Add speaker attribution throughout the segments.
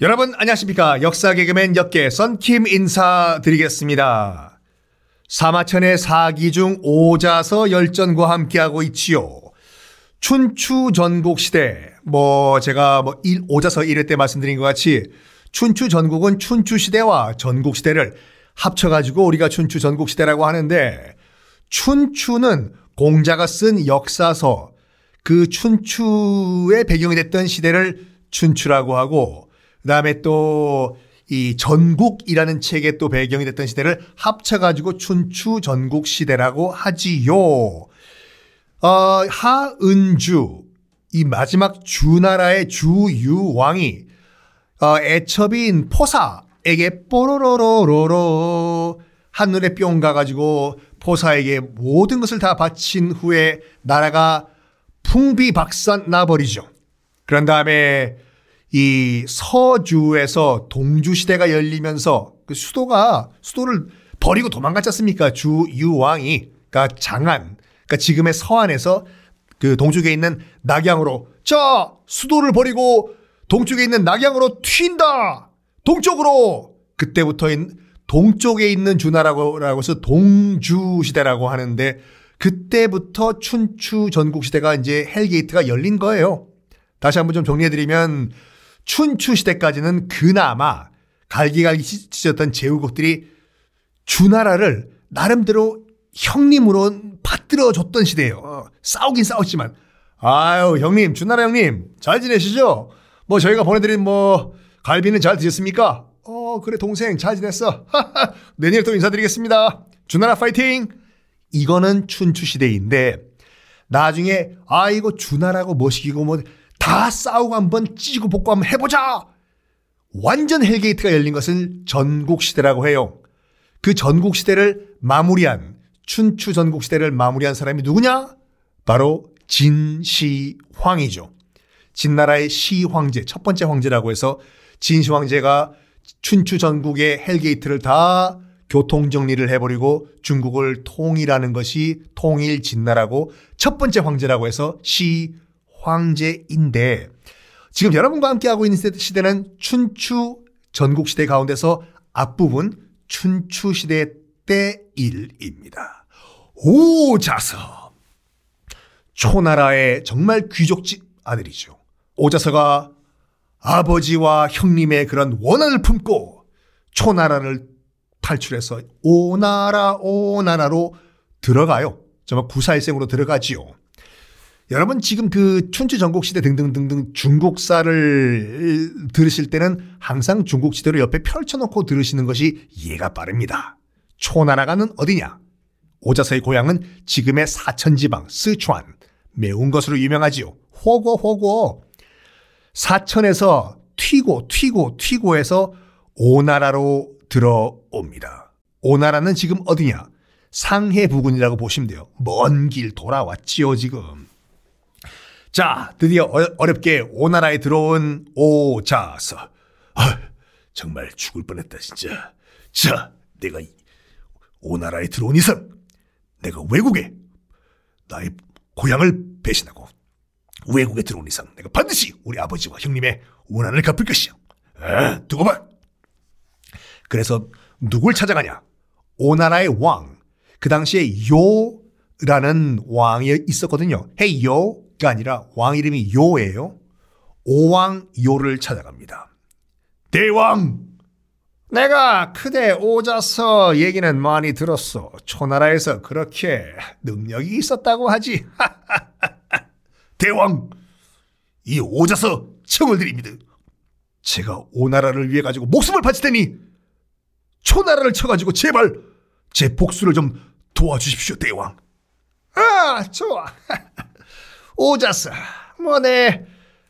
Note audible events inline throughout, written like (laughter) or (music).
Speaker 1: 여러분 안녕하십니까 역사 개그맨 역계 썬킴 인사드리겠습니다. 사마천의 사기 중 오자서 열전과 함께하고 있지요. 춘추 전국 시대 뭐 제가 뭐 일, 오자서 1회 때 말씀드린 것 같이 춘추 전국은 춘추 시대와 전국 시대를 합쳐가지고 우리가 춘추 전국 시대라고 하는데 춘추는 공자가 쓴 역사서 그 춘추의 배경이 됐던 시대를 춘추라고 하고 그다음에 또 이 전국이라는 책의 또 배경이 됐던 시대를 합쳐가지고 춘추 전국 시대라고 하지요. 어, 하은주 이 마지막 주나라의 주유왕이 어, 애첩인 포사에게 뽀로로로로로 한눈에 뿅 가가지고 포사에게 모든 것을 다 바친 후에 나라가 풍비박산 나버리죠. 그런 다음에 이 서주에서 동주 시대가 열리면서 그 수도가 수도를 버리고 도망갔지 않습니까? 주 유왕이 그러니까 장안 그러니까 지금의 서안에서 그 동쪽에 있는 낙양으로 자 수도를 버리고 동쪽에 있는 낙양으로 튄다 동쪽으로 그때부터 동쪽에 있는 주나라고 해서 동주 시대라고 하는데 그때부터 춘추 전국 시대가 이제 hell gate가 열린 거예요. 다시 한번 좀 정리해드리면 춘추 시대까지는 그나마 갈기갈기 찢었던 제후국들이 주나라를 나름대로 형님으로 받들어 줬던 시대예요. 어, 싸우긴 싸웠지만 아유 형님 주나라 형님 잘 지내시죠? 뭐 저희가 보내드린 뭐 갈비는 잘 드셨습니까? 어 그래 동생 잘 지냈어. 내년에 또 인사드리겠습니다. 주나라 파이팅! 이거는 춘추 시대인데 나중에 아 이거 주나라고 뭐시기고 뭐 다 싸우고 한번 찌고 볶고 한번 해보자. 완전 hell gate가 열린 것을 전국 시대라고 해요. 그 전국 시대를 마무리한 춘추 전국 시대를 마무리한 사람이 누구냐? 바로 진시황이죠. 진나라의 시황제, 첫 번째 황제라고 해서 진시황제가 춘추 전국의 hell gate를 다 교통 정리를 해버리고 중국을 통일하는 것이 통일 진나라고 첫 번째 황제라고 해서 시 황제인데 지금 여러분과 함께하고 있는 시대는 춘추 전국 시대 가운데서 앞부분 춘추 시대 때 일입니다. 오자서 초나라의 정말 귀족집 아들이죠. 오자서가 아버지와 형님의 그런 원한을 품고 초나라를 탈출해서 오나라 오나라로 들어가요. 정말 구사일생으로 들어가지요. 여러분 지금 그 춘추 전국 시대 등등등등 중국사를 들으실 때는 항상 중국 시대를 옆에 펼쳐놓고 들으시는 것이 이해가 빠릅니다. 초나라가는 어디냐? 오자서의 고향은 지금의 사천지방 스촨 매운 것으로 유명하지요. 호고 호고 사천에서 튀고 튀고 튀고 해서 오나라로 들어옵니다. 오나라는 지금 어디냐? 상해 부근이라고 보시면 돼요. 먼 길 돌아왔지요, 지금. 자, 드디어 어 렵게 오나라에 들어온 오자서. 아, 정말 죽을 뻔했다, 진짜. 자, 내가 오나라에 들어온 이상, 내가 외국에 나의 고향을 배신하고 외국에 들어온 이상 내가 반드시 우리 아버지와 형님의 원한을 갚을 것이야. 에, 두고 봐. 그래서 누굴 찾아가냐? 오나라의 왕. 그 당시에 요라는 왕이 있었거든요. 헤요 가 아니라 왕 이름이 요예요. 오왕 요를 찾아갑니다. 대왕! 내가 크대 오자서 얘기는 많이 들었어. 초나라에서 그렇게 능력이 있었다고 하지. (laughs) 대왕! 이 오자서 청을 드립니다. 제가 오나라를 위해 가지고 목숨을 바칠 테니 초나라를 쳐가지고 제발 제 복수를 좀 도와주십시오, 대왕. 아, 좋아. (laughs) 오자서, 뭐네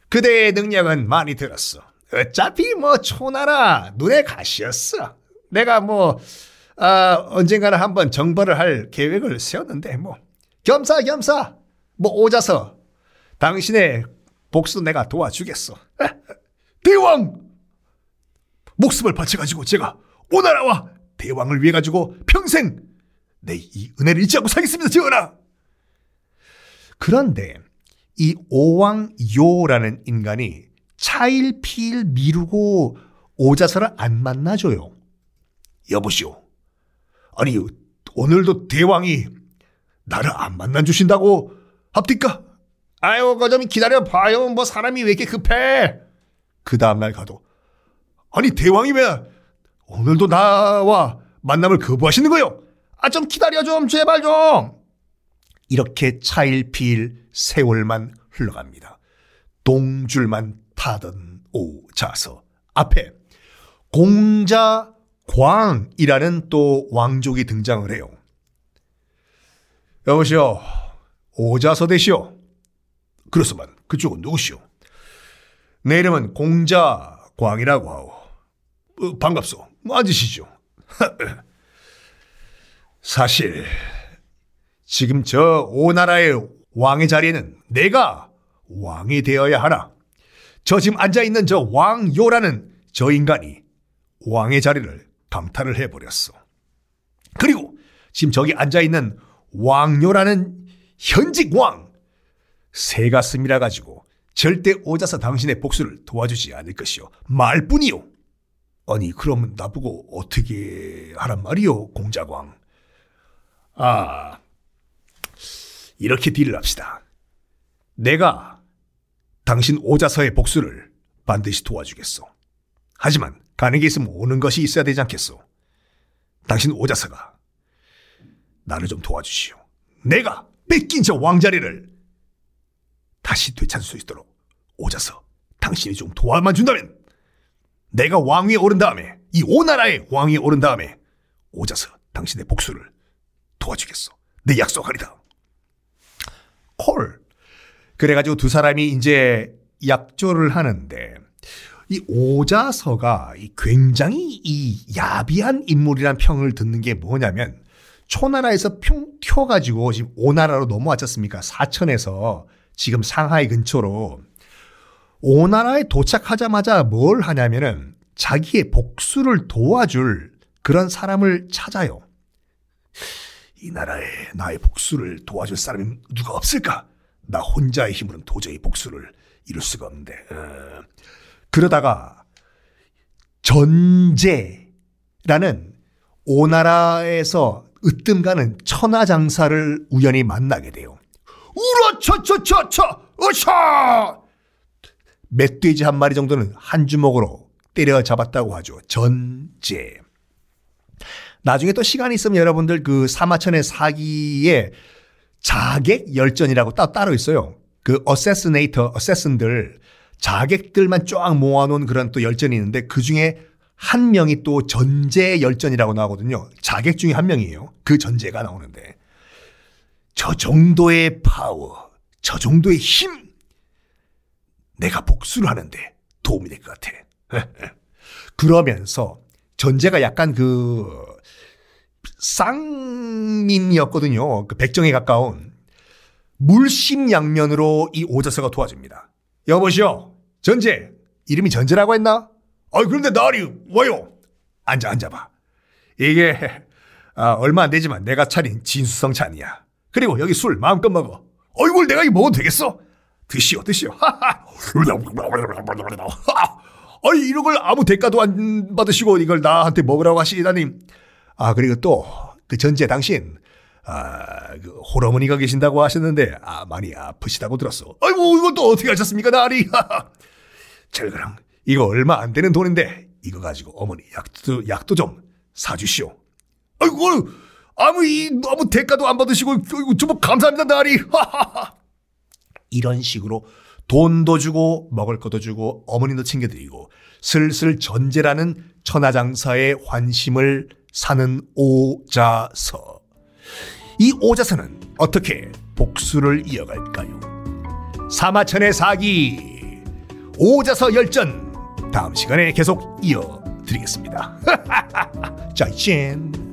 Speaker 1: 그대의 능력은 많이 들었어. 어차피 뭐 초나라 눈에 가시였어. 내가 뭐 아, 언젠가는 한번 정벌을 할 계획을 세웠는데 뭐 겸사겸사 뭐 오자서 당신의 복수 내가 도와주겠어. 대왕 목숨을 바쳐가지고 제가 오나라와 대왕을 위해 가지고 평생 내 이 은혜를 잊지 않고 살겠습니다, 전하. 그런데 이 오왕요라는 인간이 차일피일 미루고 오자서를 안 만나줘요. 여보시오. 아니, 오늘도 대왕이 나를 안 만나주신다고 합니까? 아유, 그좀 기다려봐요. 뭐 사람이 왜 이렇게 급해? 그 다음날 가도. 아니, 대왕이 왜 오늘도 나와 만남을 거부하시는 거요? 아, 좀 기다려 좀, 제발 좀. 이렇게 차일피일 세월만 흘러갑니다. 동줄만 타던 오자서 앞에 공자광이라는 또 왕족이 등장을 해요. 여보시오, 오자서 되시오. 그렇소만 그쪽은 누구시오? 내 이름은 공자광이라고 하오. 어, 반갑소. 뭐 앉으시죠. (laughs) 사실 지금 저 오나라의 왕의 자리에는 내가 왕이 되어야 하나. 저 지금 앉아있는 저 왕요라는 저 인간이 왕의 자리를 강탈을 해버렸어. 그리고 지금 저기 앉아있는 왕요라는 현직 왕 새 가슴이라 가지고 절대 오자서 당신의 복수를 도와주지 않을 것이요. 말뿐이요. 아니 그러면 나보고 어떻게 하란 말이요 공자광. 아 이렇게 딜을 합시다. 내가 당신 오자서의 복수를 반드시 도와주겠소. 하지만 가는 게 있으면 오는 것이 있어야 되지 않겠소. 당신 오자서가 나를 좀 도와주시오. 내가 뺏긴 저 왕자리를 다시 되찾을 수 있도록 오자서 당신이 좀 도와만 준다면 내가 왕위에 오른 다음에 이 오나라의 왕위에 오른 다음에 오자서 당신의 복수를 도와주겠소. 내 약속하리다. 콜. 그래가지고 두 사람이 이제 약조를 하는데 이 오자서가 굉장히 이 야비한 인물이란 평을 듣는 게 뭐냐면 초나라에서 평 튀어가지고 지금 오나라로 넘어왔지 않습니까? 사천에서 지금 상하이 근처로 오나라에 도착하자마자 뭘 하냐면은 자기의 복수를 도와줄 그런 사람을 찾아요. 이 나라에 나의 복수를 도와줄 사람이 누가 없을까? 나 혼자의 힘으로는 도저히 복수를 이룰 수가 없는데. 어. 그러다가 전제라는 오나라에서 으뜸 가는 천하장사를 우연히 만나게 돼요. 우라차차차차 어차 멧돼지 한 마리 정도는 한 주먹으로 때려잡았다고 하죠. 전제. 나중에 또 시간이 있으면 여러분들 그 사마천의 사기에 자객 열전이라고 따, 따로 있어요. 그 어세스네이터, 어세슨들 자객들만 쫙 모아놓은 그런 또 열전이 있는데 그 중에 한 명이 또 전제 열전이라고 나오거든요. 자객 중에 한 명이에요. 그 전제가 나오는데 저 정도의 파워, 저 정도의 힘, 내가 복수를 하는데 도움이 될 것 같아. (laughs) 그러면서 전제가 약간 그 쌍민이었거든요. 그 백정에 가까운 물심양면으로 이 오자서가 도와줍니다. 여보시오, 전제 이름이 전제라고 했나? 아 그런데 나리 와요. 앉아 앉아봐. 이게 아, 얼마 안 되지만 내가 차린 진수성 잔이야. 그리고 여기 술 마음껏 먹어. 어이걸 내가 이 먹어도 되겠어? 드시오 드시오. (laughs) 아니 이런 걸 아무 대가도 안 받으시고 이걸 나한테 먹으라고 하시다니. 아 그리고 또 그 전제 당신 아, 그 호러머니가 계신다고 하셨는데 아 많이 아프시다고 들었어. 아이고 이건 또 어떻게 하셨습니까 나리? (laughs) 절그랑 이거 얼마 안 되는 돈인데 이거 가지고 어머니 약도 약도 좀 사주시오. 아이고 아무 이 너무 대가도 안 받으시고 정말 감사합니다 나리. (laughs) 이런 식으로 돈도 주고 먹을 것도 주고 어머니도 챙겨드리고 슬슬 전제라는 천하장사의 환심을 사는 오자서. 이 오자서는 어떻게 복수를 이어갈까요? 사마천의 사기 오자서 열전 다음 시간에 계속 이어드리겠습니다. (laughs) 자, 젠.